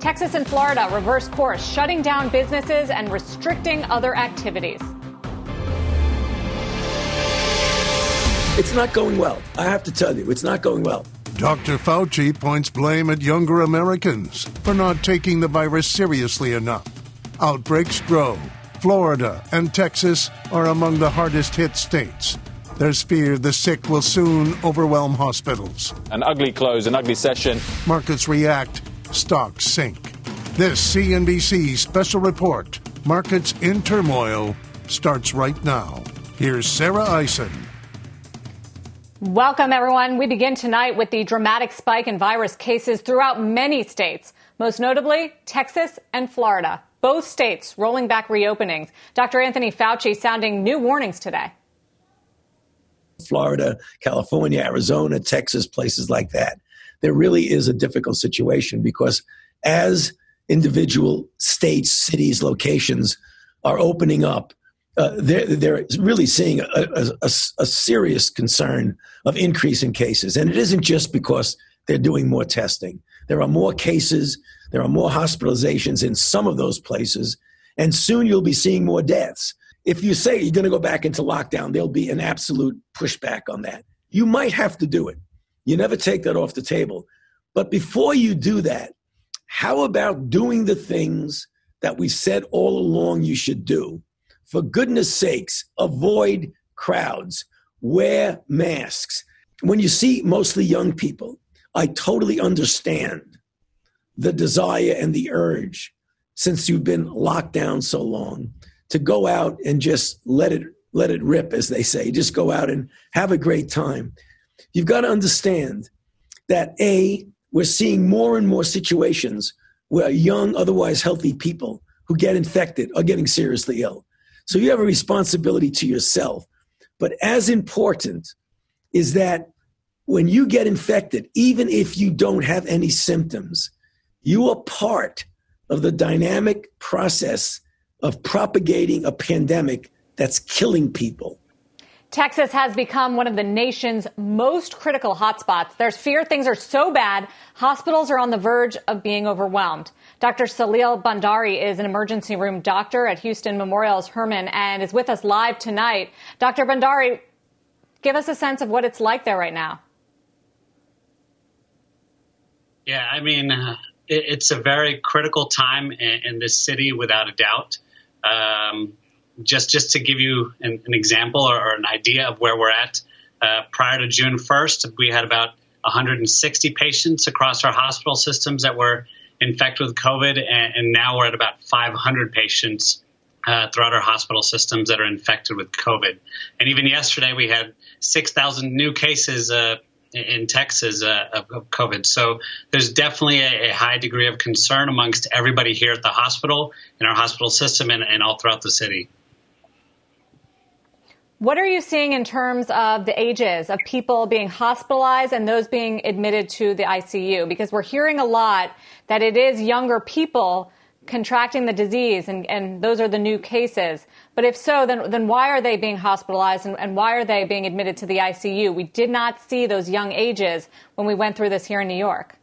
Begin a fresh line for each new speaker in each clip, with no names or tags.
Texas and Florida reverse course, shutting down businesses and restricting other activities.
It's not going well. I have to tell you, it's not going well.
Dr. Fauci points blame at younger Americans for not taking the virus seriously enough. Outbreaks grow. Florida and Texas are among the hardest hit states. There's fear the sick will soon overwhelm hospitals.
An ugly close, an ugly session.
Markets react, stocks sink. This CNBC special report, Markets in Turmoil, starts right now. Here's Sarah Eisen.
Welcome, everyone. We begin tonight with the dramatic spike in virus cases throughout many states, most notably Texas and Florida. Both states rolling back reopenings. Dr. Anthony Fauci sounding new warnings today.
Florida, California, Arizona, Texas, places like that. There really is a difficult situation because as individual states, cities, locations are opening up, uh, they're, they're really seeing a, a, a, a serious concern of increase in cases. And it isn't just because they're doing more testing. There are more cases, there are more hospitalizations in some of those places, and soon you'll be seeing more deaths. If you say you're going to go back into lockdown, there'll be an absolute pushback on that. You might have to do it. You never take that off the table. But before you do that, how about doing the things that we said all along you should do? For goodness sakes, avoid crowds, wear masks. When you see mostly young people, I totally understand the desire and the urge, since you've been locked down so long, to go out and just let it let it rip, as they say. Just go out and have a great time. You've got to understand that a we're seeing more and more situations where young, otherwise healthy people who get infected are getting seriously ill. So you have a responsibility to yourself. But as important is that when you get infected, even if you don't have any symptoms, you are part of the dynamic process of propagating a pandemic that's killing people.
Texas has become one of the nation's most critical hotspots. There's fear things are so bad, hospitals are on the verge of being overwhelmed. Dr. Salil Bandari is an emergency room doctor at Houston Memorial's Hermann and is with us live tonight. Dr. Bandari, give us a sense of what it's like there right now.
Yeah, I mean, uh, it, it's a very critical time in, in, this city, without a doubt. Um, just just to give you an, an example or, or, an idea of where we're at, uh, prior to June 1st, we had about 160 patients across our hospital systems that were infected with COVID, and, and now we're at about 500 patients uh, throughout our hospital systems that are infected with COVID. And even yesterday, we had 6,000 new cases uh, in Texas uh, of, COVID. So there's definitely a, a, high degree of concern amongst everybody here at the hospital, in our hospital system, and, and all throughout the city.
What are you seeing in terms of the ages of people being hospitalized and those being admitted to the ICU? Because we're hearing a lot that it is younger people contracting the disease and, and those are the new cases. But if so, then, then why are they being hospitalized and, and why are they being admitted to the ICU? We did not see those young ages when we went through this here in New York.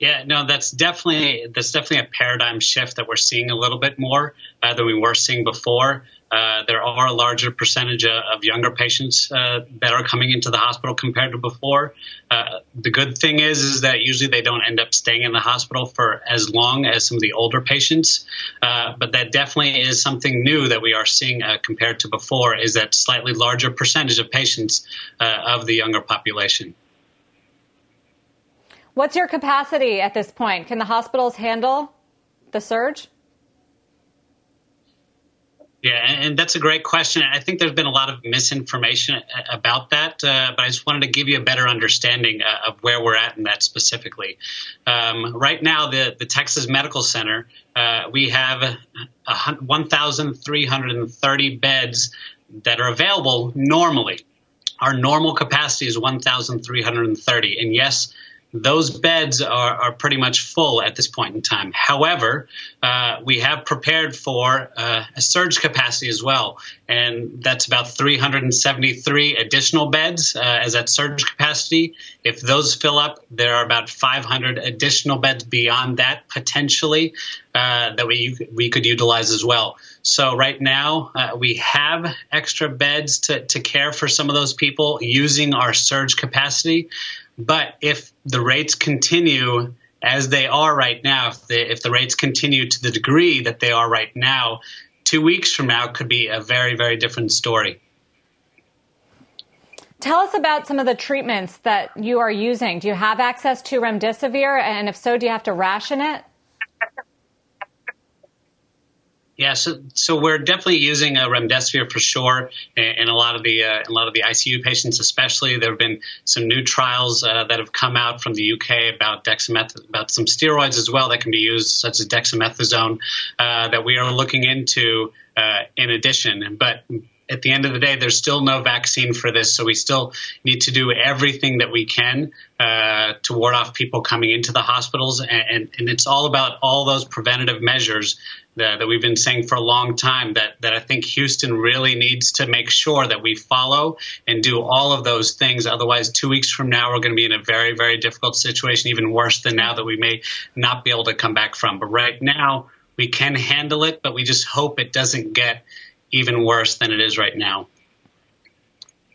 Yeah, no, that's definitely that's definitely a paradigm shift that we're seeing a little bit more uh, than we were seeing before. Uh, there are a larger percentage of, younger patients uh, that are coming into the hospital compared to before. Uh, the good thing is, is that usually they don't end up staying in the hospital for as long as some of the older patients. But that definitely is something new that we are seeing compared to before. Is that slightly larger percentage of patients of the younger population.
What's your capacity at this point? Can the hospitals handle the surge?
Yeah, and that's a great question. I think there's been a lot of misinformation about that, uh, but I just wanted to give you a better understanding uh, of where we're at in that specifically. Um, right now, the, the Texas Medical Center, uh, we have 1,330 beds that are available normally. Our normal capacity is 1,330. And yes, those beds are, are pretty much full at this point in time. However, uh, we have prepared for uh, a surge capacity as well, and that's about 373 additional beds uh, as that surge capacity. If those fill up, there are about 500 additional beds beyond that potentially uh, that we we could utilize as well. So right now uh, we have extra beds to, to care for some of those people using our surge capacity. But if the rates continue as they are right now, if the, if the rates continue to the degree that they are right now, two weeks from now could be a very, very different story.
Tell us about some of the treatments that you are using. Do you have access to remdesivir? And if so, do you have to ration it?
Yeah, so so we're definitely using a remdesivir for sure, in a lot of the uh, a lot of the ICU patients, especially. There have been some new trials uh, that have come out from the UK about dexameth about some steroids as well that can be used, such as dexamethasone, uh, that we are looking into uh, in addition. But at the end of the day, there's still no vaccine for this, so we still need to do everything that we can uh, to ward off people coming into the hospitals, and, and, and, it's all about all those preventative measures that, that, we've been saying for a long time. That that I think Houston really needs to make sure that we follow and do all of those things. Otherwise, two weeks from now, we're going to be in a very, very difficult situation, even worse than now that we may not be able to come back from. But right now, we can handle it, but we just hope it doesn't get even worse than it is right now.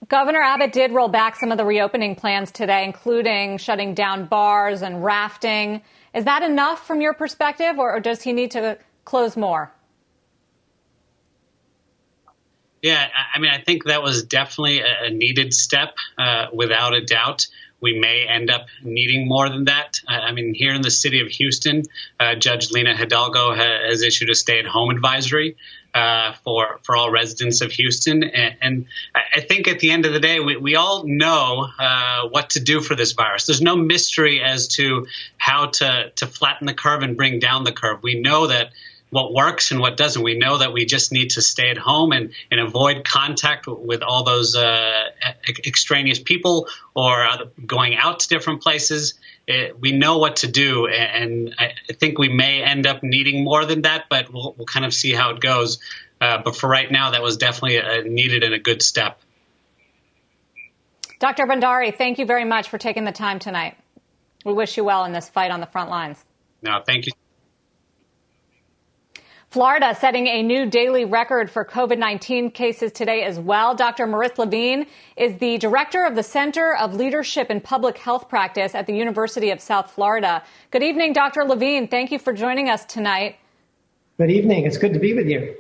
Governor Abbott did roll back some of the reopening plans today, including shutting down bars and rafting. Is that enough from your perspective, or, does he need to close more?
Yeah, I mean, I think that was definitely a needed step, uh, without a doubt. We may end up needing more than that. I mean, here in the city of Houston, uh, Judge Lina Hidalgo has issued a stay-at-home advisory uh, for for all residents of Houston. And, and, I think at the end of the day, we, we all know uh, what to do for this virus. There's no mystery as to how to to flatten the curve and bring down the curve. We know that what works and what doesn't. We know that we just need to stay at home and, and avoid contact with all those uh, extraneous people or going out to different places. It, we know what to do, and I, I, think we may end up needing more than that, but we'll, we'll kind of see how it goes. Uh, but for right now, that was definitely a, needed and a good step.
Dr. Bandari, thank you very much for taking the time tonight. We wish you well in this fight on the front lines.
No, thank you.
Florida setting a new daily record for COVID 19 cases today as well. Dr. Marissa Levine is the director of the Center of Leadership in Public Health Practice at the University of South Florida. Good evening, Dr. Levine. Thank you for joining us tonight.
Good evening. It's good to be with you.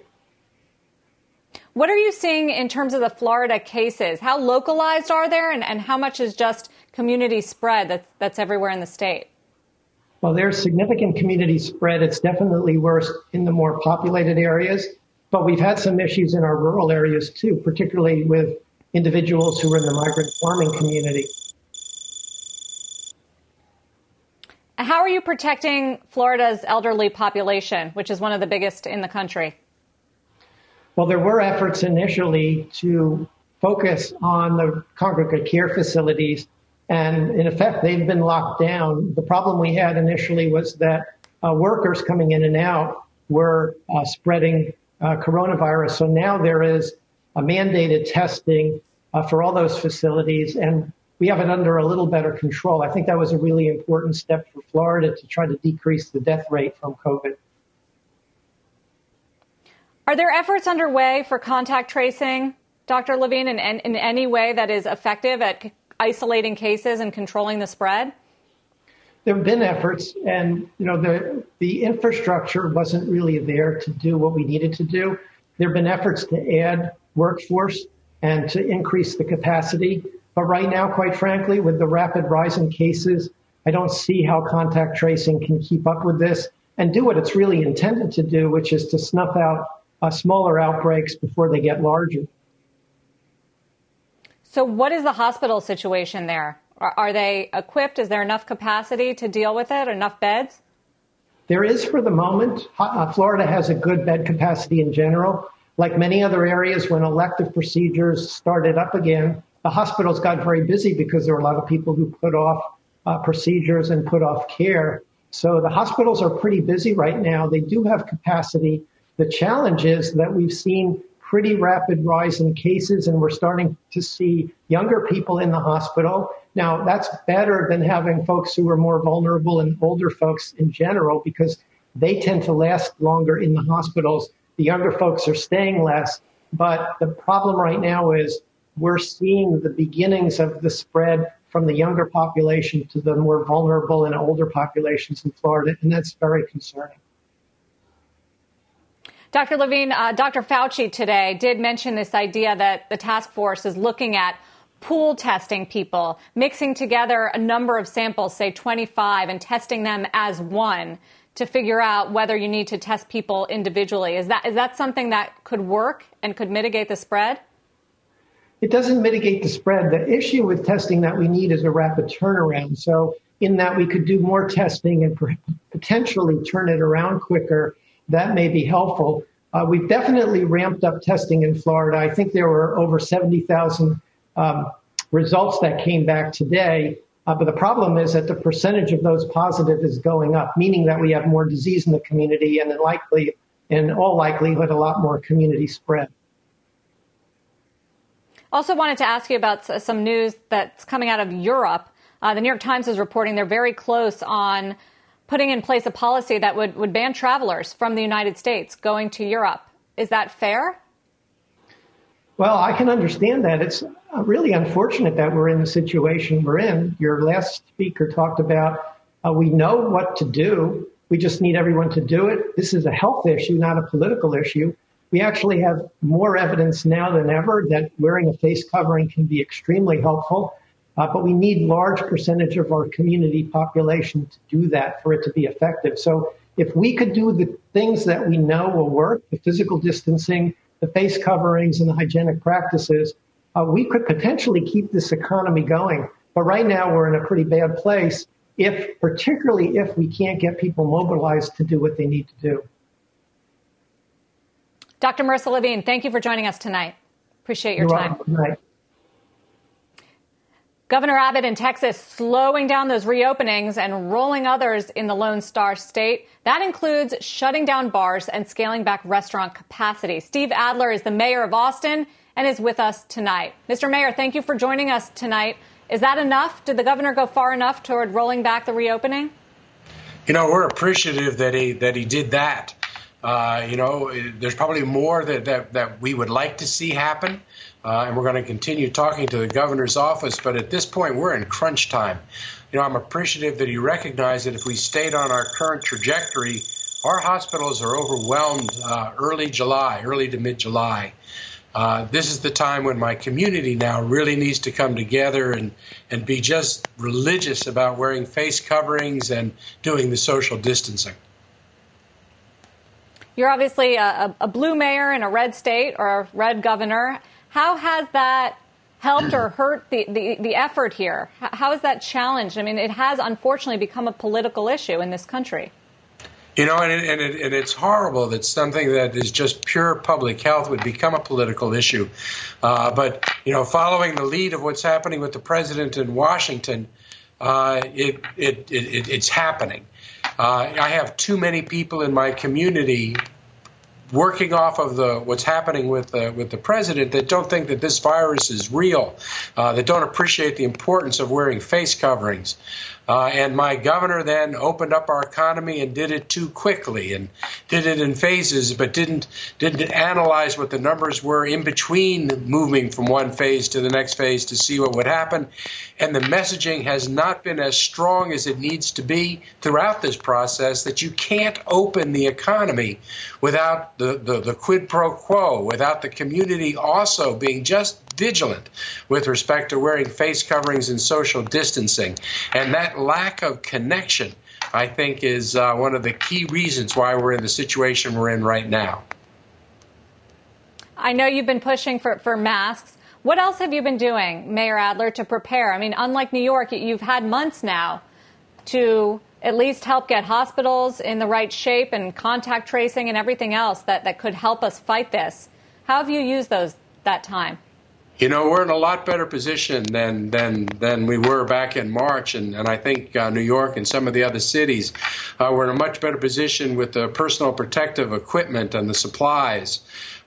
What are you seeing in terms of the Florida cases? How localized are there, and, and how much is just community spread that's, that's everywhere in the state?
Well, there's significant community spread. It's definitely worse in the more populated areas, but we've had some issues in our rural areas too, particularly with individuals who are in the migrant farming community.
How are you protecting Florida's elderly population, which is one of the biggest in the country?
Well, there were efforts initially to focus on the congregate care facilities and in effect, they've been locked down. The problem we had initially was that uh, workers coming in and out were uh, spreading uh, coronavirus. So now there is a mandated testing uh, for all those facilities, and we have it under a little better control. I think that was a really important step for Florida to try to decrease the death rate from COVID.
Are there efforts underway for contact tracing, Dr. Levine, in, in any way that is effective at isolating cases and controlling the spread?
There have been efforts, and you know the the infrastructure wasn't really there to do what we needed to do. There have been efforts to add workforce and to increase the capacity, but right now, quite frankly, with the rapid rise in cases, I don't see how contact tracing can keep up with this and do what it's really intended to do, which is to snuff out uh, smaller outbreaks before they get larger.
So, what is the hospital situation there? Are, they equipped? Is there enough capacity to deal with it? Enough beds?
There is for the moment. Uh, Florida has a good bed capacity in general. Like many other areas, when elective procedures started up again, the hospitals got very busy because there were a lot of people who put off uh, procedures and put off care. So the hospitals are pretty busy right now. They do have capacity. The challenge is that we've seen pretty rapid rise in cases and we're starting to see younger people in the hospital. Now that's better than having folks who are more vulnerable and older folks in general because they tend to last longer in the hospitals. The younger folks are staying less. But the problem right now is we're seeing the beginnings of the spread from the younger population to the more vulnerable and older populations in Florida, and that's very concerning.
Dr. Levine, uh, Dr. Fauci today did mention this idea that the task force is looking at pool testing people, mixing together a number of samples, say 25, and testing them as one to figure out whether you need to test people individually. Is that is that something that could work and could mitigate the spread?
It doesn't mitigate the spread. The issue with testing that we need is a rapid turnaround. So, in that we could do more testing and potentially turn it around quicker, that may be helpful. Uh, we've definitely ramped up testing in Florida. I think there were over 70,000 um, results that came back today. Uh, but the problem is that the percentage of those positive is going up, meaning that we have more disease in the community and likely, in all likelihood, a lot more community spread.
Also, wanted to ask you about some news that's coming out of Europe. Uh, the New York Times is reporting they're very close on putting in place a policy that would, would ban travelers from the United States going to Europe. Is that fair?
Well, I can understand that. It's really unfortunate that we're in the situation we're in. Your last speaker talked about uh, we know what to do. We just need everyone to do it. This is a health issue, not a political issue. We actually have more evidence now than ever that wearing a face covering can be extremely helpful. Uh, but we need large percentage of our community population to do that for it to be effective. So if we could do the things that we know will work, the physical distancing, the face coverings, and the hygienic practices, uh, we could potentially keep this economy going. But right now we're in a pretty bad place if, particularly if we can't get people mobilized to do what they need to do.
Dr. Marissa Levine, thank you for joining us tonight. Appreciate your
You're
time. Governor Abbott in Texas slowing down those reopenings and rolling others in the Lone Star State. That includes shutting down bars and scaling back restaurant capacity. Steve Adler is the mayor of Austin and is with us tonight. Mr. Mayor, thank you for joining us tonight. Is that enough? Did the governor go far enough toward rolling back the reopening?
You know, we're appreciative that he that he did that. Uh, you know, there's probably more that, that, that we would like to see happen. Uh, and we're going to continue talking to the governor's office. But at this point, we're in crunch time. You know, I'm appreciative that he recognized that if we stayed on our current trajectory, our hospitals are overwhelmed uh, early July, early to mid July. Uh, this is the time when my community now really needs to come together and, and be just religious about wearing face coverings and doing the social distancing.
You're obviously a, a blue mayor in a red state or a red governor. How has that helped or hurt the, the, the effort here? How has that challenged? I mean, it has unfortunately become a political issue in this country.
You know, and, it, and, it, and it's horrible that something that is just pure public health would become a political issue. Uh, but, you know, following the lead of what's happening with the president in Washington, uh, it, it, it, it's happening. Uh, I have too many people in my community working off of the what's happening with the, with the president that don't think that this virus is real, uh, that don't appreciate the importance of wearing face coverings. Uh, and my governor then opened up our economy and did it too quickly. And did it in phases, but didn't didn't analyze what the numbers were in between moving from one phase to the next phase to see what would happen. And the messaging has not been as strong as it needs to be throughout this process that you can't open the economy without the, the, the quid pro quo, without the community also being just vigilant with respect to wearing face coverings and social distancing. And that lack of connection, I think, is uh, one of the key reasons why we're in the situation we're in right now.
I know you've been pushing for, for masks. What else have you been doing, Mayor Adler, to prepare? I mean, unlike New York, you've had months now to at least help get hospitals in the right shape and contact tracing and everything else that, that could help us fight this. How have you used those that time?
You know, we're in a lot better position than than than we were back in March, and and I think uh, New York and some of the other cities, uh, we're in a much better position with the personal protective equipment and the supplies.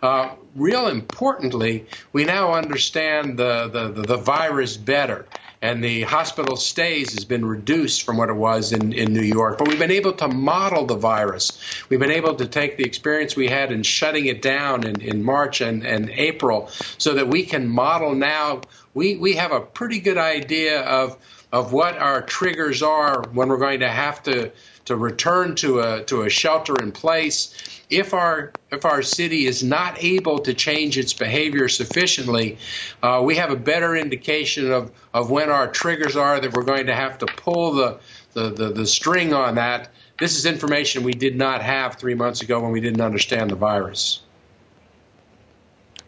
Uh, real importantly, we now understand the, the, the virus better and the hospital stays has been reduced from what it was in, in New York. But we've been able to model the virus. We've been able to take the experience we had in shutting it down in, in March and, and April so that we can model now. We, we have a pretty good idea of, of what our triggers are when we're going to have to, to return to a, to a shelter in place if our if our city is not able to change its behavior sufficiently, uh, we have a better indication of, of when our triggers are that we're going to have to pull the, the, the, the string on that. This is information we did not have three months ago when we didn't understand the virus.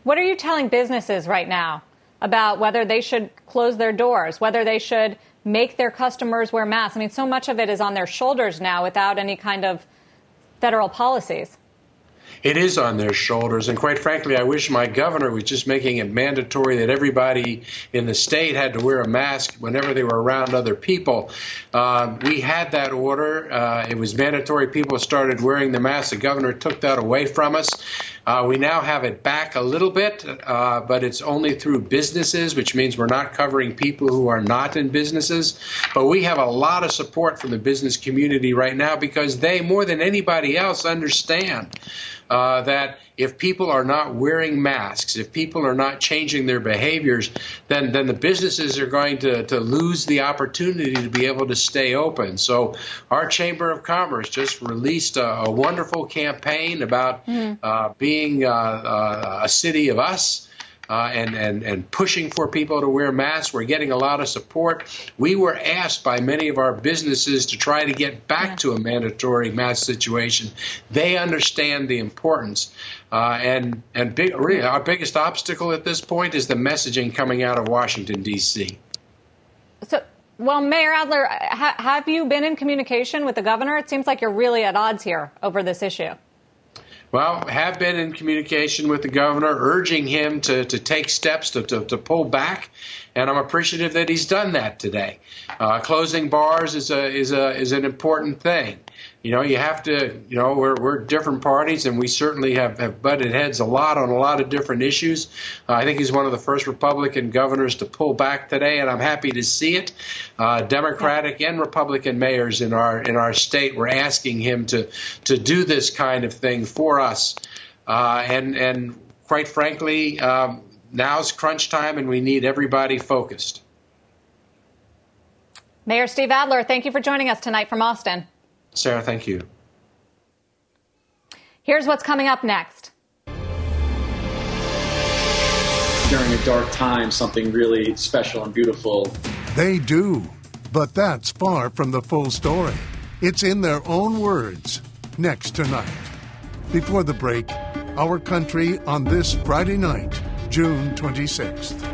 What are you telling businesses right now about whether they should close their doors, whether they should make their customers wear masks? I mean, so much of it is on their shoulders now without any kind of federal policies
it is on their shoulders. And quite frankly, I wish my governor was just making it mandatory that everybody in the state had to wear a mask whenever they were around other people. Uh, we had that order. Uh, it was mandatory. People started wearing the mask. The governor took that away from us. Uh, we now have it back a little bit, uh, but it's only through businesses, which means we're not covering people who are not in businesses. But we have a lot of support from the business community right now because they, more than anybody else, understand uh, that if people are not wearing masks, if people are not changing their behaviors, then then the businesses are going to, to lose the opportunity to be able to stay open. So our Chamber of Commerce just released a, a wonderful campaign about mm. uh, being uh, uh, a city of us uh, and, and, and pushing for people to wear masks. We're getting a lot of support. We were asked by many of our businesses to try to get back to a mandatory mask situation. They understand the importance. Uh, and and big, really, our biggest obstacle at this point is the messaging coming out of Washington, D.C.
So, well, Mayor Adler, ha- have you been in communication with the governor? It seems like you're really at odds here over this issue.
Well, have been in communication with the governor, urging him to, to take steps to, to, to pull back, and I'm appreciative that he's done that today. Uh, closing bars is a is a is an important thing you know, you have to, you know, we're, we're different parties and we certainly have, have butted heads a lot on a lot of different issues. Uh, I think he's one of the first Republican governors to pull back today, and I'm happy to see it. Uh, Democratic and Republican mayors in our in our state were asking him to to do this kind of thing for us, uh, and and quite frankly, um, now's crunch time, and we need everybody focused.
Mayor Steve Adler, thank you for joining us tonight from Austin.
Sarah, thank you.
Here's what's coming up next.
During a dark time, something really special and beautiful.
They do, but that's far from the full story. It's in their own words next tonight. Before the break, our country on this Friday night, June 26th.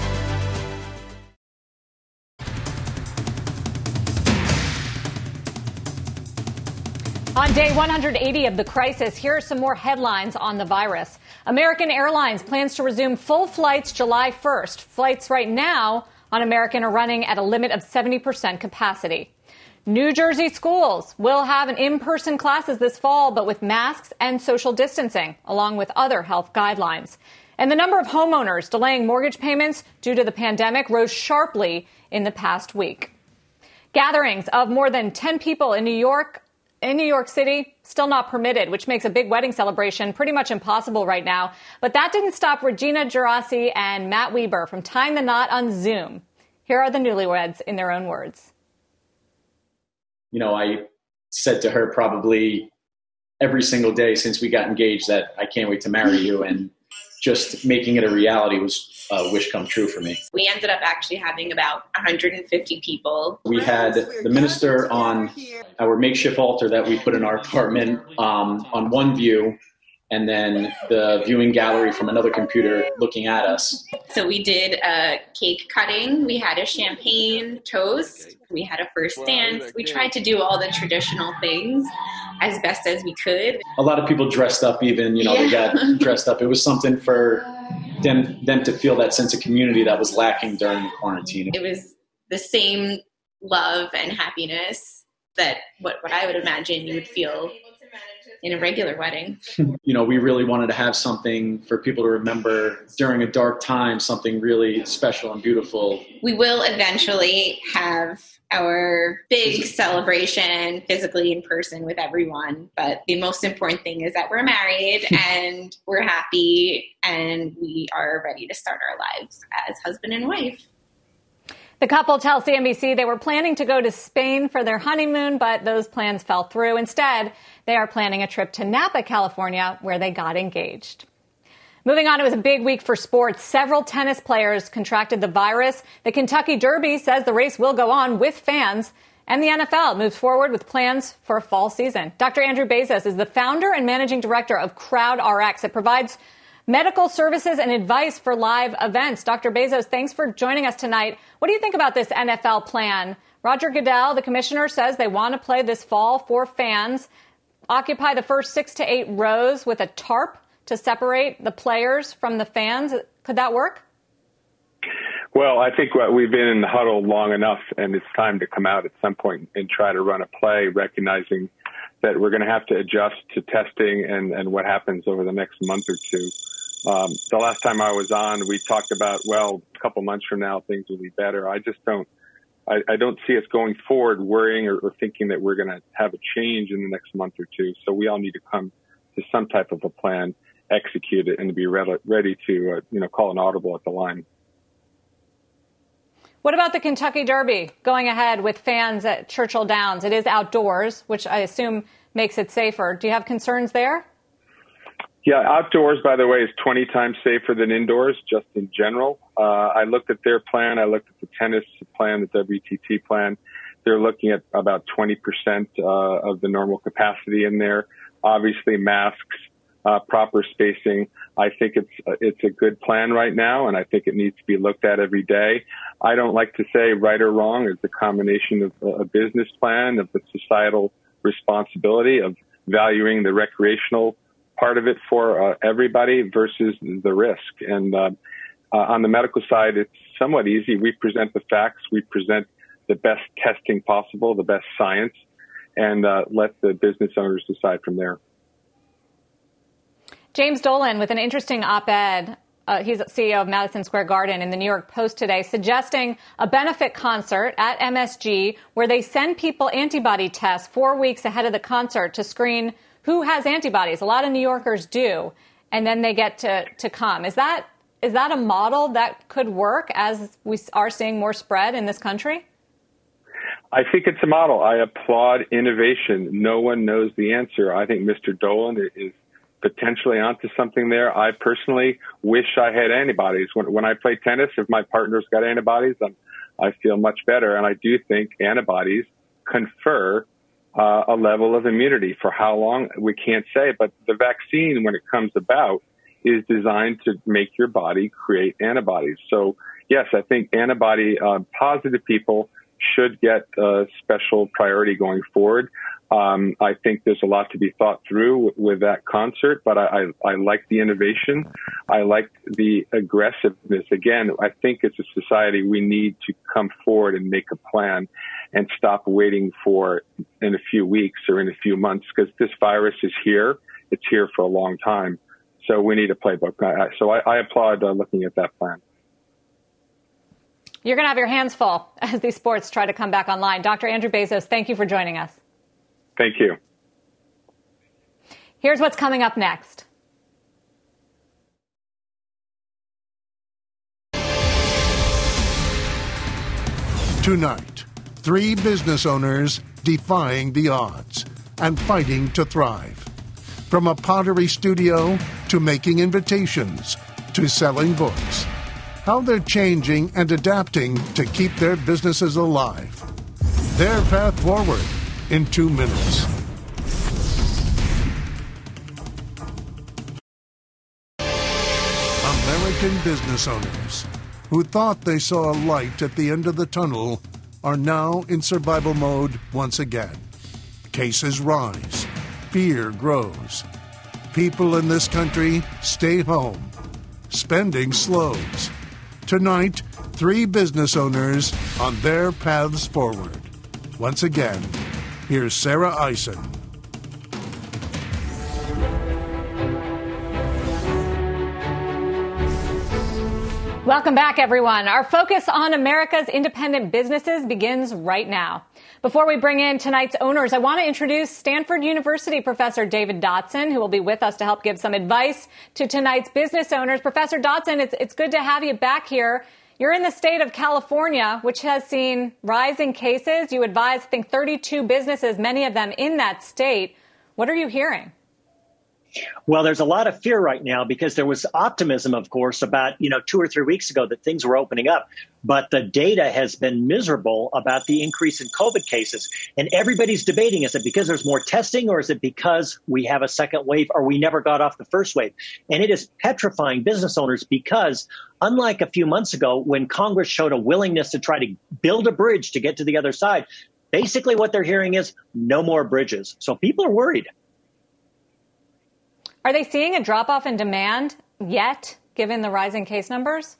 Day 180 of the crisis, here are some more headlines on the virus. American Airlines plans to resume full flights July 1st. Flights right now on American are running at a limit of 70% capacity. New Jersey schools will have an in-person classes this fall, but with masks and social distancing, along with other health guidelines. And the number of homeowners delaying mortgage payments due to the pandemic rose sharply in the past week. Gatherings of more than 10 people in New York in New York City, still not permitted, which makes a big wedding celebration pretty much impossible right now. But that didn't stop Regina Gerasi and Matt Weber from tying the knot on Zoom. Here are the newlyweds in their own words.
You know, I said to her probably every single day since we got engaged that I can't wait to marry you. And just making it a reality was a wish come true for me.
We ended up actually having about 150 people.
We had the minister on our makeshift altar that we put in our apartment um, on one view, and then the viewing gallery from another computer looking at us.
So we did a cake cutting, we had a champagne toast, we had a first dance. We tried to do all the traditional things as best as we could.
A lot of people dressed up, even, you know, yeah. they got dressed up. It was something for them, them to feel that sense of community that was lacking during the quarantine.
It was the same love and happiness that what, what I would imagine you would feel in a regular wedding.
you know, we really wanted to have something for people to remember during a dark time, something really special and beautiful.
We will eventually have our big celebration physically in person with everyone. But the most important thing is that we're married and we're happy and we are ready to start our lives as husband and wife.
The couple tell CNBC they were planning to go to Spain for their honeymoon, but those plans fell through. Instead, they are planning a trip to Napa, California, where they got engaged. Moving on, it was a big week for sports. Several tennis players contracted the virus. The Kentucky Derby says the race will go on with fans. And the NFL moves forward with plans for a fall season. Dr. Andrew Bazos is the founder and managing director of CrowdRx. It provides medical services and advice for live events. Dr. Bazos, thanks for joining us tonight. What do you think about this NFL plan? Roger Goodell, the commissioner, says they want to play this fall for fans, occupy the first six to eight rows with a tarp to separate the players from the fans. Could that work?
Well, I think we've been in the huddle long enough, and it's time to come out at some point and try to run a play, recognizing that we're going to have to adjust to testing and, and what happens over the next month or two. Um, the last time I was on, we talked about, well, a couple months from now, things will be better. I just don't, I, I don't see us going forward worrying or, or thinking that we're going to have a change in the next month or two. So we all need to come to some type of a plan, execute it, and to be ready, ready to, uh, you know, call an audible at the line.
What about the Kentucky Derby going ahead with fans at Churchill Downs? It is outdoors, which I assume makes it safer. Do you have concerns there?
Yeah, outdoors, by the way, is 20 times safer than indoors, just in general. Uh, I looked at their plan. I looked at the tennis plan, the WTT plan. They're looking at about 20% uh, of the normal capacity in there. Obviously, masks, uh, proper spacing. I think it's it's a good plan right now, and I think it needs to be looked at every day. I don't like to say right or wrong. It's a combination of a business plan, of the societal responsibility, of valuing the recreational part of it for uh, everybody versus the risk. And uh, uh, on the medical side, it's somewhat easy. We present the facts, we present the best testing possible, the best science, and uh, let the business owners decide from there.
James Dolan with an interesting op ed. Uh, he's CEO of Madison Square Garden in the New York Post today, suggesting a benefit concert at MSG where they send people antibody tests four weeks ahead of the concert to screen who has antibodies. A lot of New Yorkers do, and then they get to, to come. Is that is that a model that could work as we are seeing more spread in this country?
I think it's a model. I applaud innovation. No one knows the answer. I think Mr. Dolan is potentially onto something there. I personally wish I had antibodies. When, when I play tennis, if my partner's got antibodies, I'm, I feel much better. And I do think antibodies confer uh, a level of immunity. For how long, we can't say. But the vaccine, when it comes about, is designed to make your body create antibodies. So, yes, I think antibody uh, positive people should get a special priority going forward. Um, I think there's a lot to be thought through with, with that concert, but I, I, I, like the innovation. I like the aggressiveness. Again, I think as a society, we need to come forward and make a plan and stop waiting for in a few weeks or in a few months because this virus is here. It's here for a long time. So we need a playbook. So I, I applaud uh, looking at that plan.
You're going to have your hands full as these sports try to come back online. Dr. Andrew Bazos, thank you for joining us.
Thank you.
Here's what's coming up next.
Tonight, three business owners defying the odds and fighting to thrive. From a pottery studio to making invitations to selling books. How they're changing and adapting to keep their businesses alive. Their path forward in two minutes. American business owners who thought they saw a light at the end of the tunnel are now in survival mode once again. Cases rise, fear grows. People in this country stay home. Spending slows. Tonight, three business owners on their paths forward. Once again, Here's Sarah Eisen.
Welcome back, everyone. Our focus on America's independent businesses begins right now. Before we bring in tonight's owners, I want to introduce Stanford University professor David Dodson, who will be with us to help give some advice to tonight's business owners. Professor Dodson, it's, it's good to have you back here. You're in the state of California, which has seen rising cases. You advise, I think, 32 businesses, many of them in that state. What are you hearing?
Well, there's a lot of fear right now because there was optimism, of course, about, you know, two or three weeks ago that things were opening up. But the data has been miserable about the increase in COVID cases. And everybody's debating is it because there's more testing or is it because we have a second wave or we never got off the first wave? And it is petrifying business owners because unlike a few months ago when Congress showed a willingness to try to build a bridge to get to the other side, basically what they're hearing is no more bridges. So people are worried.
Are they seeing a drop off in demand yet, given the rising case numbers?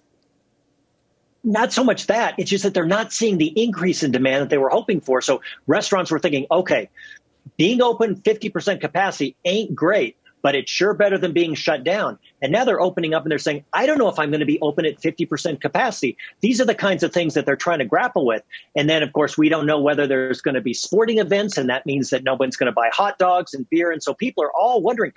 Not so much that. It's just that they're not seeing the increase in demand that they were hoping for. So restaurants were thinking, okay, being open 50% capacity ain't great, but it's sure better than being shut down. And now they're opening up and they're saying, I don't know if I'm going to be open at 50% capacity. These are the kinds of things that they're trying to grapple with. And then, of course, we don't know whether there's going to be sporting events, and that means that no one's going to buy hot dogs and beer. And so people are all wondering,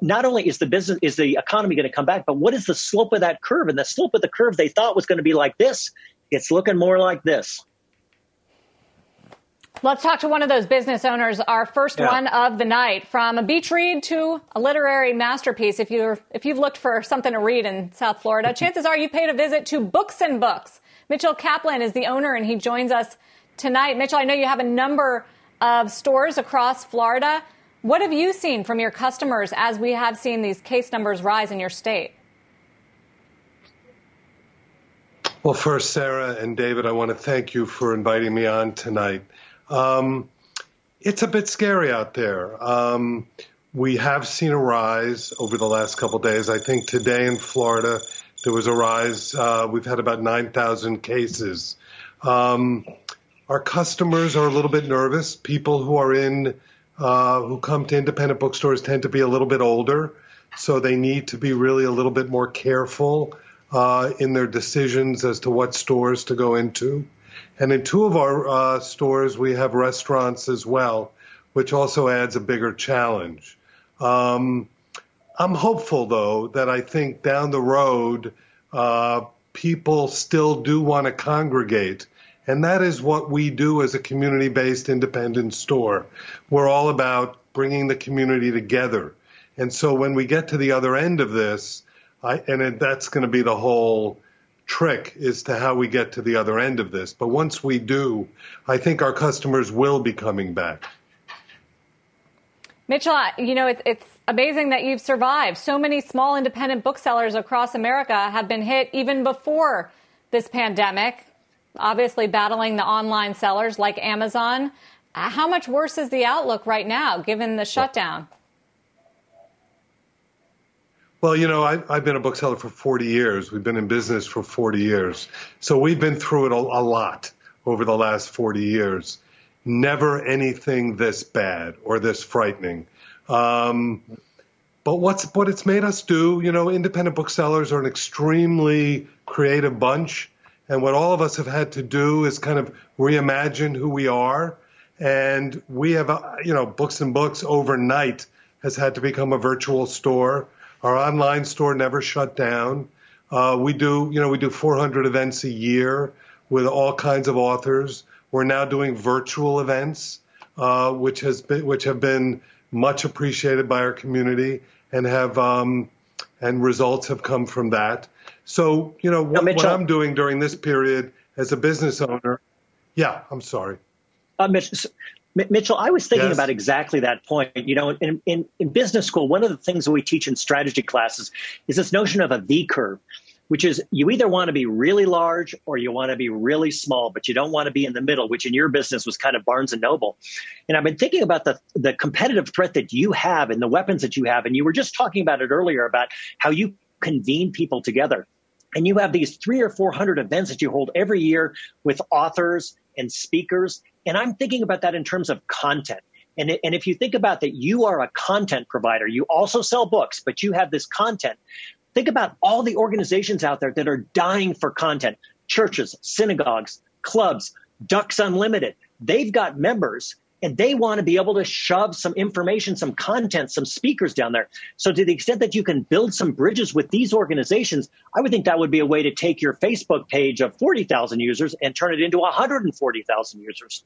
not only is the business, is the economy going to come back, but what is the slope of that curve? And the slope of the curve they thought was going to be like this. It's looking more like this.
Let's talk to one of those business owners. Our first yeah. one of the night, from a beach read to a literary masterpiece. If you're if you've looked for something to read in South Florida, chances are you paid a visit to Books and Books. Mitchell Kaplan is the owner, and he joins us tonight. Mitchell, I know you have a number of stores across Florida. What have you seen from your customers as we have seen these case numbers rise in your state?
Well, first, Sarah and David, I want to thank you for inviting me on tonight. Um, it's a bit scary out there. Um, we have seen a rise over the last couple days. I think today in Florida there was a rise. Uh, we've had about 9,000 cases. Um, our customers are a little bit nervous. People who are in, uh, who come to independent bookstores tend to be a little bit older, so they need to be really a little bit more careful uh, in their decisions as to what stores to go into. And in two of our uh, stores, we have restaurants as well, which also adds a bigger challenge. Um, I'm hopeful, though, that I think down the road, uh, people still do want to congregate And that is what we do as a community based independent store. We're all about bringing the community together. And so when we get to the other end of this, I, and it, that's going to be the whole trick as to how we get to the other end of this. But once we do, I think our customers will be coming back.
Mitchell, you know, it's amazing that you've survived. So many small independent booksellers across America have been hit even before this pandemic, obviously battling the online sellers like Amazon. Uh, how much worse is the outlook right now given the shutdown?
Well, you know, I, have been a bookseller for 40 years. We've been in business for 40 years. So we've been through it a, a lot over the last 40 years never anything this bad or this frightening. Um, but what's what it's made us do, you know, independent booksellers are an extremely creative bunch, and what all of us have had to do is kind of reimagine who we are. And we have, uh, you know, books and books overnight has had to become a virtual store. Our online store never shut down. Uh, we do, you know, we do 400 events a year with all kinds of authors. We're now doing virtual events, uh, which has been which have been much appreciated by our community and have um, and results have come from that. So you know what, what, I'm doing during this period as a business owner. Yeah, I'm sorry.
Uh, Mitch, Mitchell, I was thinking yes. about exactly that point. You know, in, in, in business school, one of the things that we teach in strategy classes is this notion of a V curve which is you either want to be really large or you want to be really small, but you don't want to be in the middle, which in your business was kind of Barnes and Noble. And I've been thinking about the, the competitive threat that you have and the weapons that you have. And you were just talking about it earlier about how you convene people together. And you have these three or 400 events that you hold every year with authors and speakers. And I'm thinking about that in terms of content. And, and if you think about that, you are a content provider. You also sell books, but you have this content. Think about all the organizations out there that are dying for content churches, synagogues, clubs, Ducks Unlimited. They've got members and they want to be able to shove some information, some content, some speakers down there. So, to the extent that you can build some bridges with these organizations, I would think that would be a way to take your Facebook page of 40,000 users and turn it into 140,000 users.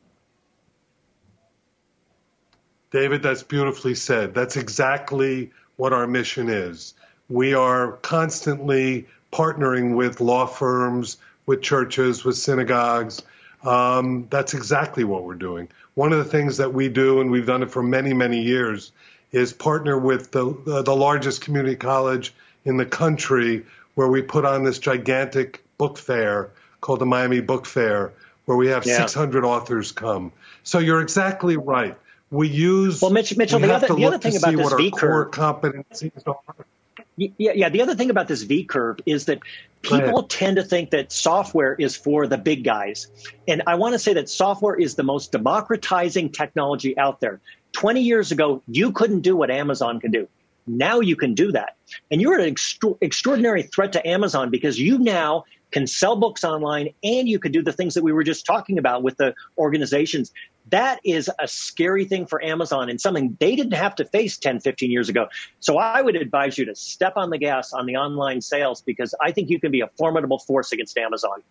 David, that's beautifully said. That's exactly what our mission is. We are constantly partnering with law firms, with churches, with synagogues. Um, that's exactly what we're doing. One of the things that we do, and we've done it for many, many years, is partner with the, the, the largest community college in the country where we put on this gigantic book fair called the Miami Book Fair, where we have yeah. 600 authors come. So you're exactly right. We use.
Well, Mitch, Mitchell, We the other, the other thing about this V curve. Yeah, yeah. The other thing about this V curve is that people tend to think that software is for the big guys. And I want to say that software is the most democratizing technology out there. 20 years ago, you couldn't do what Amazon can do. Now you can do that. And you're an extra- extraordinary threat to Amazon because you now can sell books online and you could do the things that we were just talking about with the organizations. That is a scary thing for Amazon and something they didn't have to face 10, 15 years ago. So I would advise you to step on the gas on the online sales because I think you can be a formidable force against Amazon.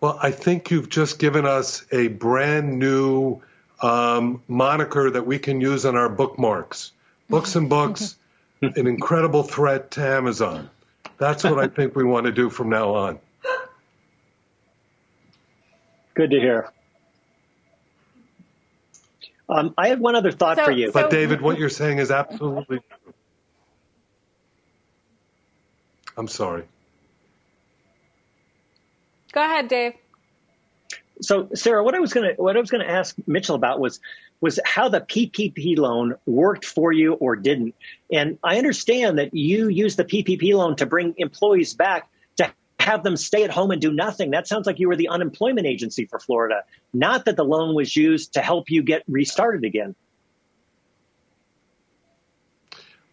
Well, I think you've just given us a brand new um, moniker that we can use on our bookmarks. Books and books, an incredible threat to Amazon. That's what I think we want to do from now on.
Good to hear. Um, I have one other thought
so,
for you.
But, David, what you're saying is absolutely true. I'm sorry.
Go ahead, Dave.
So, Sarah, what I was going to what I was going to ask Mitchell about was was how the PPP loan worked for you or didn't. And I understand that you used the PPP loan to bring employees back to have them stay at home and do nothing. That sounds like you were the unemployment agency for Florida, not that the loan was used to help you get restarted again.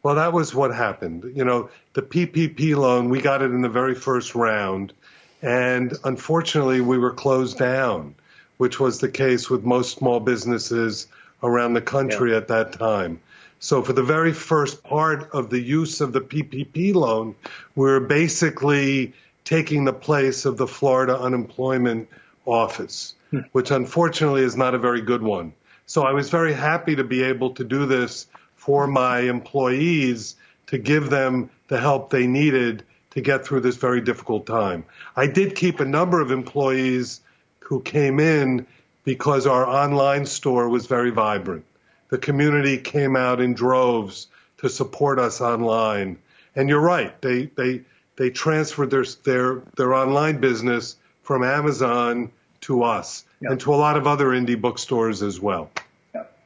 Well, that was what happened. You know, the PPP loan, we got it in the very first round. And unfortunately, we were closed down which was the case with most small businesses around the country yeah. at that time. So for the very first part of the use of the PPP loan, we we're basically taking the place of the Florida Unemployment Office, hmm. which unfortunately is not a very good one. So I was very happy to be able to do this for my employees to give them the help they needed to get through this very difficult time. I did keep a number of employees who came in because our online store was very vibrant. The community came out in droves to support us online. And you're right, they, they, they transferred their, their, their online business from Amazon to us yep. and to a lot of other indie bookstores as well. Yep.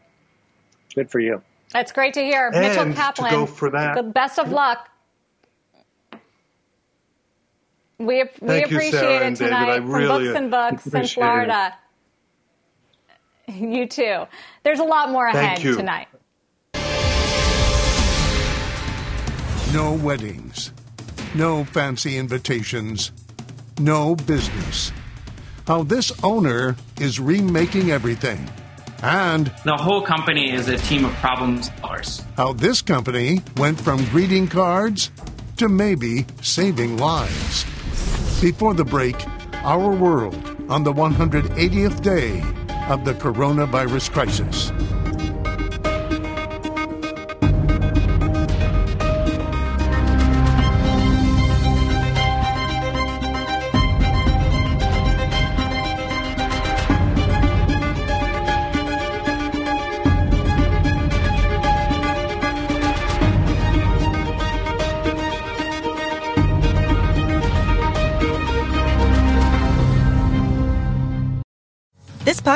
Good for you.
That's great to hear.
And
Mitchell Kaplan,
to go for that,
the best of luck. We, we
Thank
appreciate
you, Sarah
it tonight from
really
Books and Books in Florida. It. You too. There's a lot more ahead tonight.
No weddings, no fancy invitations, no business. How this owner is remaking everything. And
the whole company is a team of problem solvers.
How this company went from greeting cards to maybe saving lives. Before the break, our world on the 180th day of the coronavirus crisis.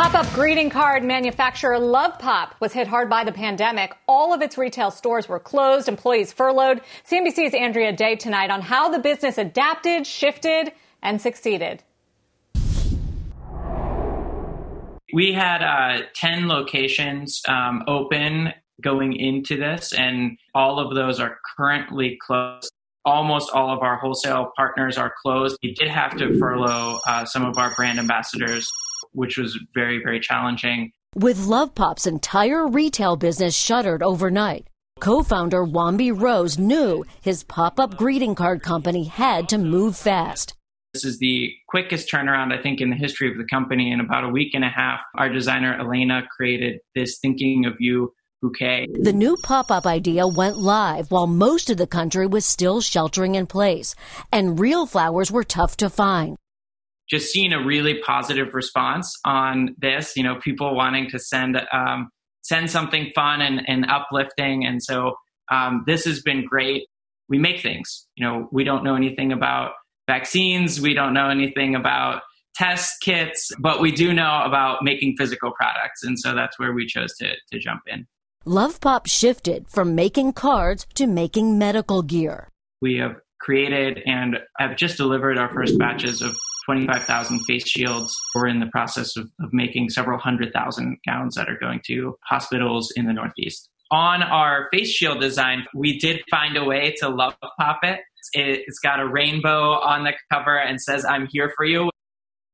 Pop up greeting card manufacturer Love Pop was hit hard by the pandemic. All of its retail stores were closed, employees furloughed. CNBC's Andrea Day tonight on how the business adapted, shifted, and succeeded.
We had uh, 10 locations um, open going into this, and all of those are currently closed. Almost all of our wholesale partners are closed. We did have to furlough uh, some of our brand ambassadors which was very, very challenging.
With Love Pop's entire retail business shuttered overnight, co founder Wombi Rose knew his pop up greeting card company had to move fast.
This is the quickest turnaround, I think, in the history of the company. In about a week and a half, our designer Elena created this Thinking of You bouquet.
The new pop up idea went live while most of the country was still sheltering in place, and real flowers were tough to find
just seeing a really positive response on this. You know, people wanting to send um, send something fun and, and uplifting, and so um, this has been great. We make things. You know, we don't know anything about vaccines. We don't know anything about test kits, but we do know about making physical products, and so that's where we chose to to jump in.
Love Pop shifted from making cards to making medical gear.
We have created and have just delivered our first batches of 25,000 face shields. We're in the process of, of making several hundred thousand gowns that are going to hospitals in the Northeast. On our face shield design, we did find a way to love pop it. It's got a rainbow on the cover and says, I'm here for you.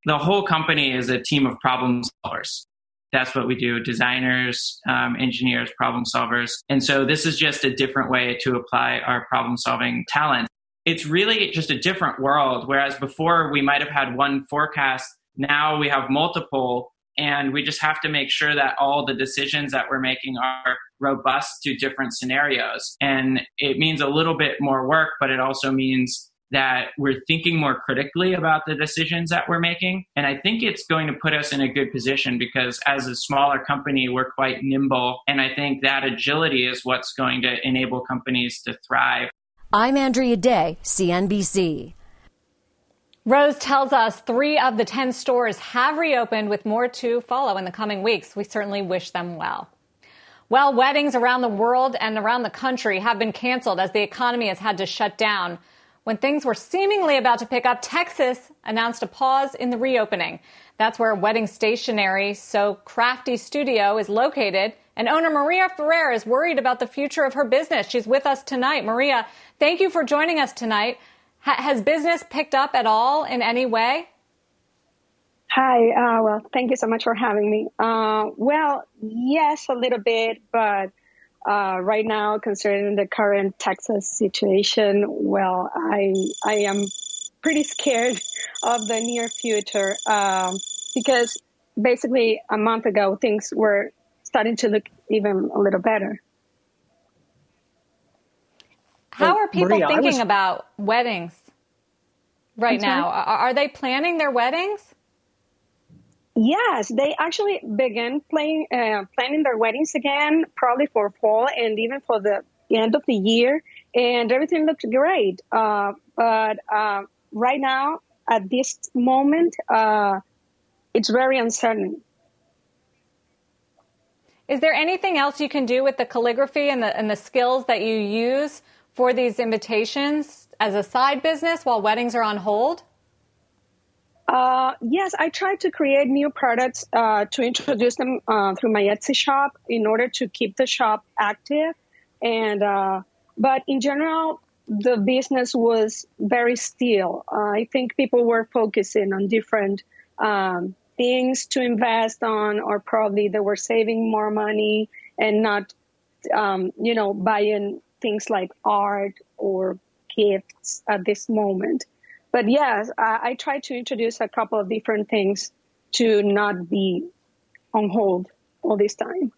the whole company is a team of problem solvers. That's what we do designers, um, engineers, problem solvers. And so this is just a different way to apply our problem solving talent. It's really just a different world. Whereas before we might have had one forecast, now we have multiple. And we just have to make sure that all the decisions that we're making are robust to different scenarios. And it means a little bit more work, but it also means that we're thinking more critically about the decisions that we're making. And I think it's going to put us in a good position because as a smaller company, we're quite nimble. And I think that agility is what's going to enable companies to thrive.
I'm Andrea Day, CNBC.
Rose tells us three of the 10 stores have reopened with more to follow in the coming weeks. We certainly wish them well. Well, weddings around the world and around the country have been canceled as the economy has had to shut down. When things were seemingly about to pick up, Texas announced a pause in the reopening. That's where Wedding Stationery, So Crafty Studio, is located. And owner Maria Ferrer is worried about the future of her business. She's with us tonight. Maria, thank you for joining us tonight. Has business picked up at all in any way?
Hi. Uh, well, thank you so much for having me. Uh, well, yes, a little bit, but uh, right now, considering the current Texas situation, well, I I am pretty scared of the near future um, because basically a month ago things were starting to look even a little better.
How are people Maria, thinking was... about weddings right now? Are, are they planning their weddings?
Yes, they actually began playing, uh, planning their weddings again, probably for fall and even for the end of the year, and everything looked great. Uh, but uh, right now, at this moment, uh, it's very uncertain.
Is there anything else you can do with the calligraphy and the and the skills that you use for these invitations as a side business while weddings are on hold?
Uh, yes, I try to create new products uh, to introduce them uh, through my Etsy shop in order to keep the shop active. And uh, but in general, the business was very still. I think people were focusing on different um, things to invest on, or probably they were saving more money and not, um, you know, buying things like art or gifts at this moment but yes, I, I try to introduce a couple of different things to not be on hold all this time.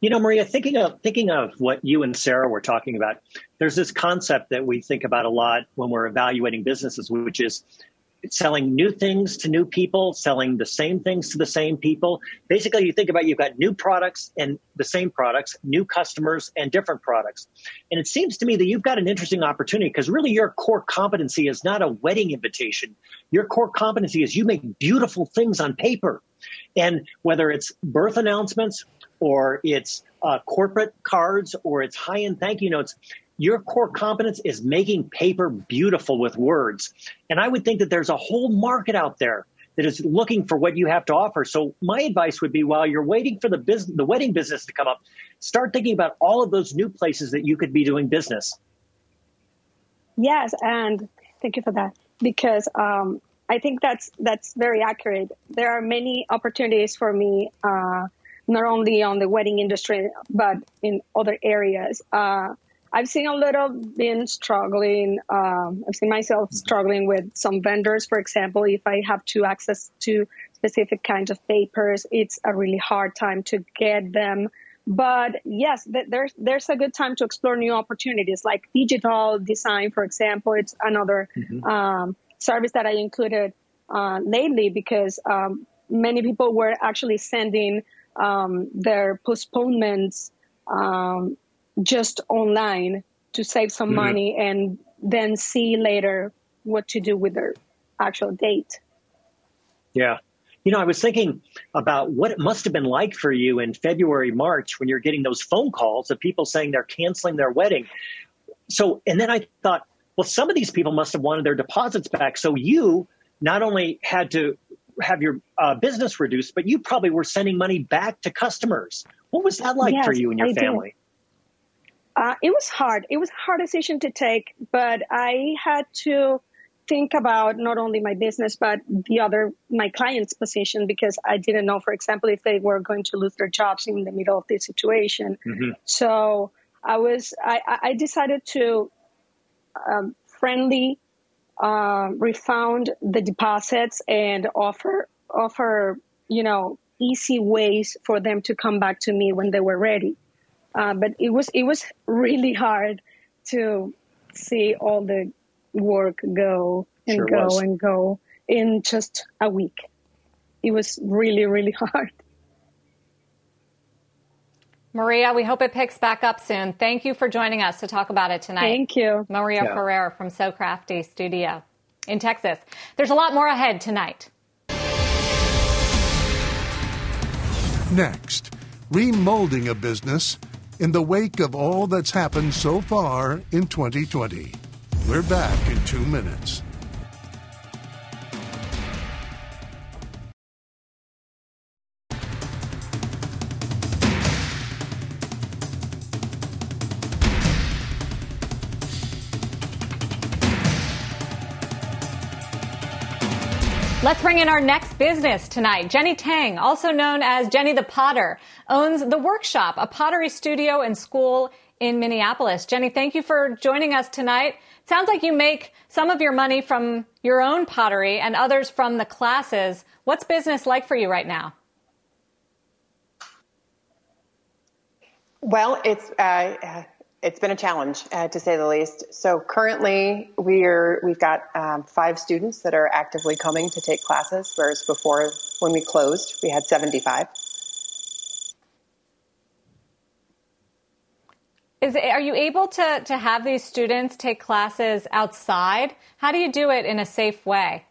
You know, Maria, thinking of thinking of what you and Sarah were talking about, there's this concept that we think about a lot when we're evaluating businesses, which is selling new things to new people, selling the same things to the same people. Basically, you think about you've got new products and the same products, new customers and different products. And it seems to me that you've got an interesting opportunity because really your core competency is not a wedding invitation. Your core competency is you make beautiful things on paper. And whether it's birth announcements or it's uh, corporate cards or it's high end thank you notes, your core competence is making paper beautiful with words. And I would think that there's a whole market out there that is looking for what you have to offer. So my advice would be while you're waiting for the business, the wedding business to come up, start thinking about all of those new places that you could be doing business.
Yes, and thank you for that because um, I think that's that's very accurate. There are many opportunities for me, uh, not only on the wedding industry but in other areas. Uh, I've seen a little been struggling. Um, I've seen myself struggling with some vendors. For example, if I have to access to specific kinds of papers, it's a really hard time to get them. But yes, there's there's a good time to explore new opportunities like digital design, for example. It's another mm-hmm. um, service that I included uh, lately because um, many people were actually sending um, their postponements um, just online to save some mm-hmm. money and then see later what to do with their actual date.
Yeah. You know, I was thinking about what it must have been like for you in February, March when you're getting those phone calls of people saying they're canceling their wedding. So, and then I thought, well, some of these people must have wanted their deposits back. So you not only had to have your uh, business reduced, but you probably were sending money back to customers. What was that like
yes,
for you and your
I
family? Did.
Uh, it was hard. It was a hard decision to take, but I had to think about not only my business but the other my clients' position because I didn't know, for example, if they were going to lose their jobs in the middle of this situation. Mm-hmm. So I was I, I decided to um, friendly uh, refund the deposits and offer offer you know easy ways for them to come back to me when they were ready. Uh, but it was it was really hard to see all the work go and sure go was. and go in just a week. It was really really hard.
Maria, we hope it picks back up soon. Thank you for joining us to talk about it tonight.
Thank you.
Maria yeah. Ferrer from So Crafty Studio in Texas. There's a lot more ahead tonight.
Next, remolding a business in the wake of all that's happened so far in 2020. We're back in two minutes.
Let's bring in our next business tonight. Jenny Tang, also known as Jenny the Potter, owns The Workshop, a pottery studio and school in Minneapolis. Jenny, thank you for joining us tonight. Sounds like you make some of your money from your own pottery and others from the classes. What's business like for you right now?
Well, it's uh, it's been a challenge uh, to say the least. So currently, we're we've got um, five students that are actively coming to take classes, whereas before, when we closed, we had seventy-five.
Is are you able to to have these students take classes outside? How do you do it in a safe way?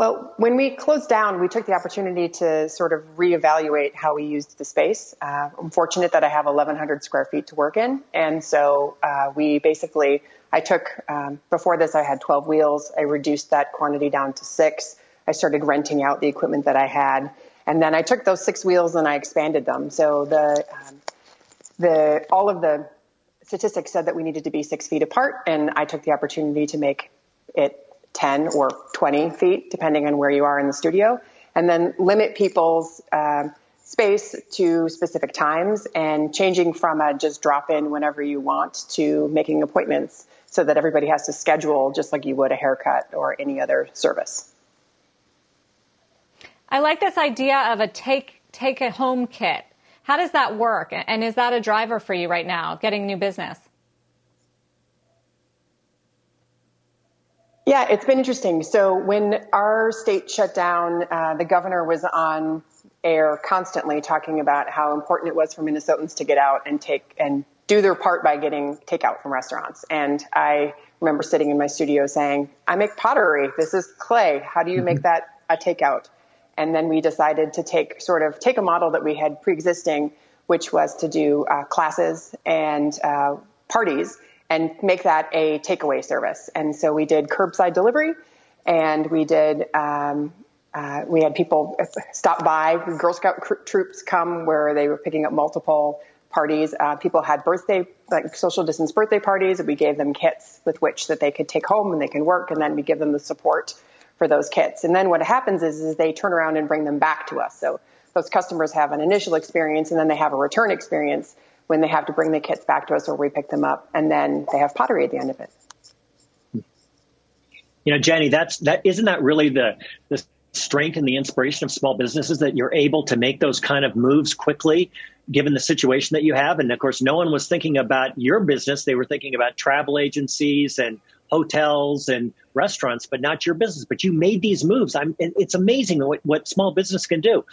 Well, when we closed down, we took the opportunity to sort of reevaluate how we used the space. Uh, I'm fortunate that I have 1,100 square feet to work in. And so uh, we basically, I took, um, before this, I had 12 wheels. I reduced that quantity down to six. I started renting out the equipment that I had. And then I took those six wheels and I expanded them. So the, um, the, all of the statistics said that we needed to be six feet apart. And I took the opportunity to make it 10 or 20 feet, depending on where you are in the studio, and then limit people's uh, space to specific times and changing from a just drop in whenever you want to making appointments so that everybody has to schedule just like you would a haircut or any other service.
I like this idea of a take take a home kit. How does that work? And is that a driver for you right now, getting new business?
Yeah, it's been interesting. So when our state shut down, uh, the governor was on air constantly talking about how important it was for Minnesotans to get out and take and do their part by getting takeout from restaurants. And I remember sitting in my studio saying, I make pottery. This is clay. How do you make mm-hmm. that a takeout? And then we decided to take sort of take a model that we had pre-existing, which was to do uh, classes and uh, parties and make that a takeaway service. And so we did curbside delivery and we did, um, uh, we had people stop by, Girl Scout cr- troops come where they were picking up multiple parties. Uh, people had birthday, like social distance birthday parties. We gave them kits with which that they could take home and they can work. And then we give them the support for those kits. And then what happens is, is they turn around and bring them back to us. So those customers have an initial experience and then they have a return experience when they have to bring the kits back to us or we pick them up and then they have pottery at the end of it.
You know, Jenny, that's that isn't that really the the strength and the inspiration of small businesses that you're able to make those kind of moves quickly given the situation that you have? And of course no one was thinking about your business. They were thinking about travel agencies and hotels and restaurants but not your business. But you made these moves. I'm, it's amazing what, what small business can do.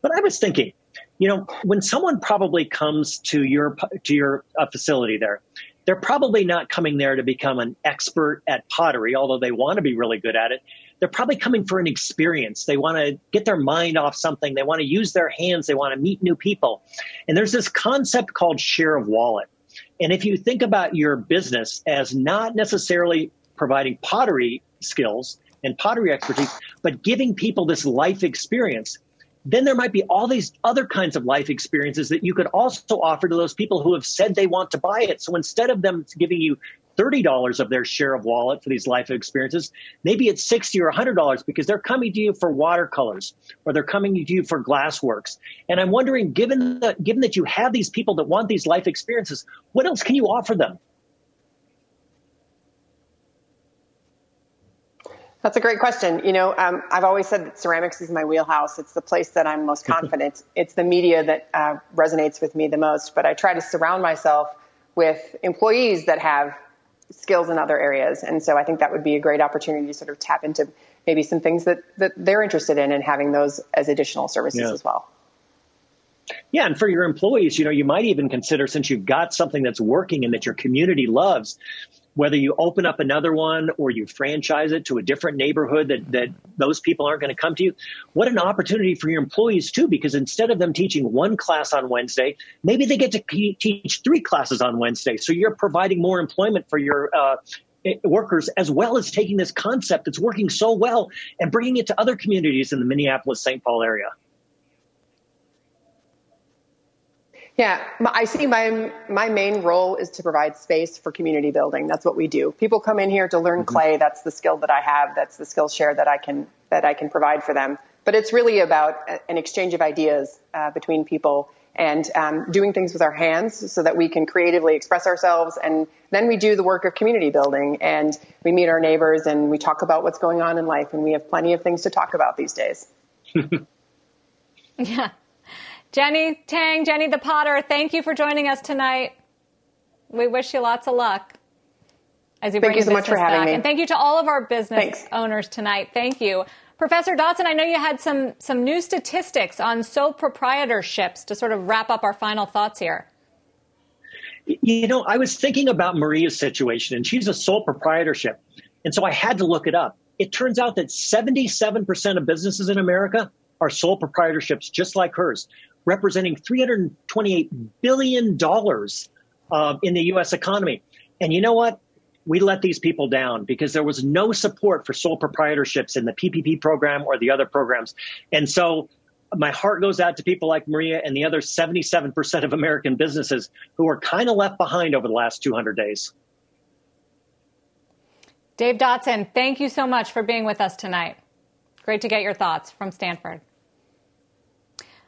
But i was thinking you know, when someone probably comes to your to your uh, facility there, they're probably not coming there to become an expert at pottery, although they want to be really good at it. They're probably coming for an experience. They want to get their mind off something. They want to use their hands. They want to meet new people. And there's this concept called share of wallet. And if you think about your business as not necessarily providing pottery skills and pottery expertise, but giving people this life experience, then there might be all these other kinds of life experiences that you could also offer to those people who have said they want to buy it. So instead of them giving you $30 of their share of wallet for these life experiences. Maybe it's 60 or $100 because they're coming to you for watercolors or they're coming to you for glassworks. And I'm wondering, given that, given that you have these people that want these life experiences, what else can you offer them?
That's a great question. You know, um, I've always said that ceramics is my wheelhouse. It's the place that I'm most confident. it's the media that uh, resonates with me the most. But I try to surround myself with employees that have skills in other areas. And so I think that would be a great opportunity to sort of tap into maybe some things that, that they're interested in and having those as additional services yeah. as well.
Yeah, and for your employees, you know, you might even consider since you've got something that's working and that your community loves, whether you open up another one or you franchise it to a different neighborhood that, that those people aren't going to come to you, what an opportunity for your employees too, because instead of them teaching one class on Wednesday, maybe they get to teach three classes on Wednesday. So you're providing more employment for your uh, workers as well as taking this concept that's working so well and bringing it to other communities in the Minneapolis St. Paul area.
Yeah, I see my my main role is to provide space for community building. That's what we do. People come in here to learn mm-hmm. clay. That's the skill that I have. That's the skill share that I can that I can provide for them. But it's really about an exchange of ideas uh, between people and um, doing things with our hands so that we can creatively express ourselves. And then we do the work of community building and we meet our neighbors and we talk about what's going on in life. And we have plenty of things to talk about these days.
yeah. Jenny Tang, Jenny the Potter, thank you for joining us tonight. We wish you lots of luck as you
thank
bring
you so much for having
back.
me.
And thank you to all of our business
Thanks.
owners tonight. Thank you. Professor Dodson, I know you had some some new statistics on sole proprietorships to sort of wrap up our final thoughts here.
You know, I was thinking about Maria's situation, and she's a sole proprietorship. And so I had to look it up. It turns out that 77% of businesses in America are sole proprietorships just like hers, representing $328 billion uh, in the U.S. economy. And you know what? We let these people down because there was no support for sole proprietorships in the PPP program or the other programs. And so my heart goes out to people like Maria and the other 77% of American businesses who are kind of left behind over the last 200 days.
Dave Dodson, thank you so much for being with us tonight. Great to get your thoughts from Stanford.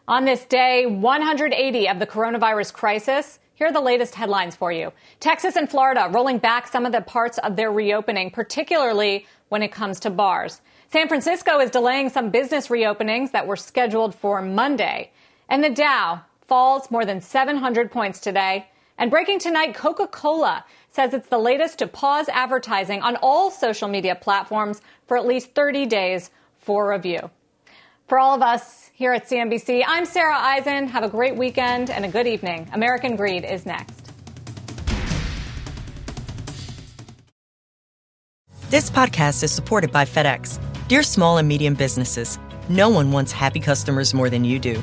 On this day 180 of the coronavirus crisis, here are the latest headlines for you. Texas and Florida rolling back some of the parts of their reopening, particularly when it comes to bars. San Francisco is delaying some business reopenings that were scheduled for Monday. And the Dow falls more than 700 points today. And breaking tonight, Coca Cola says it's the latest to pause advertising on all social media platforms for at least 30 days for review. For all of us here at CNBC, I'm Sarah Eisen. Have a great weekend and a good evening. American Greed is next.
This podcast is supported by FedEx. Dear small and medium businesses, no one wants happy customers more than you do.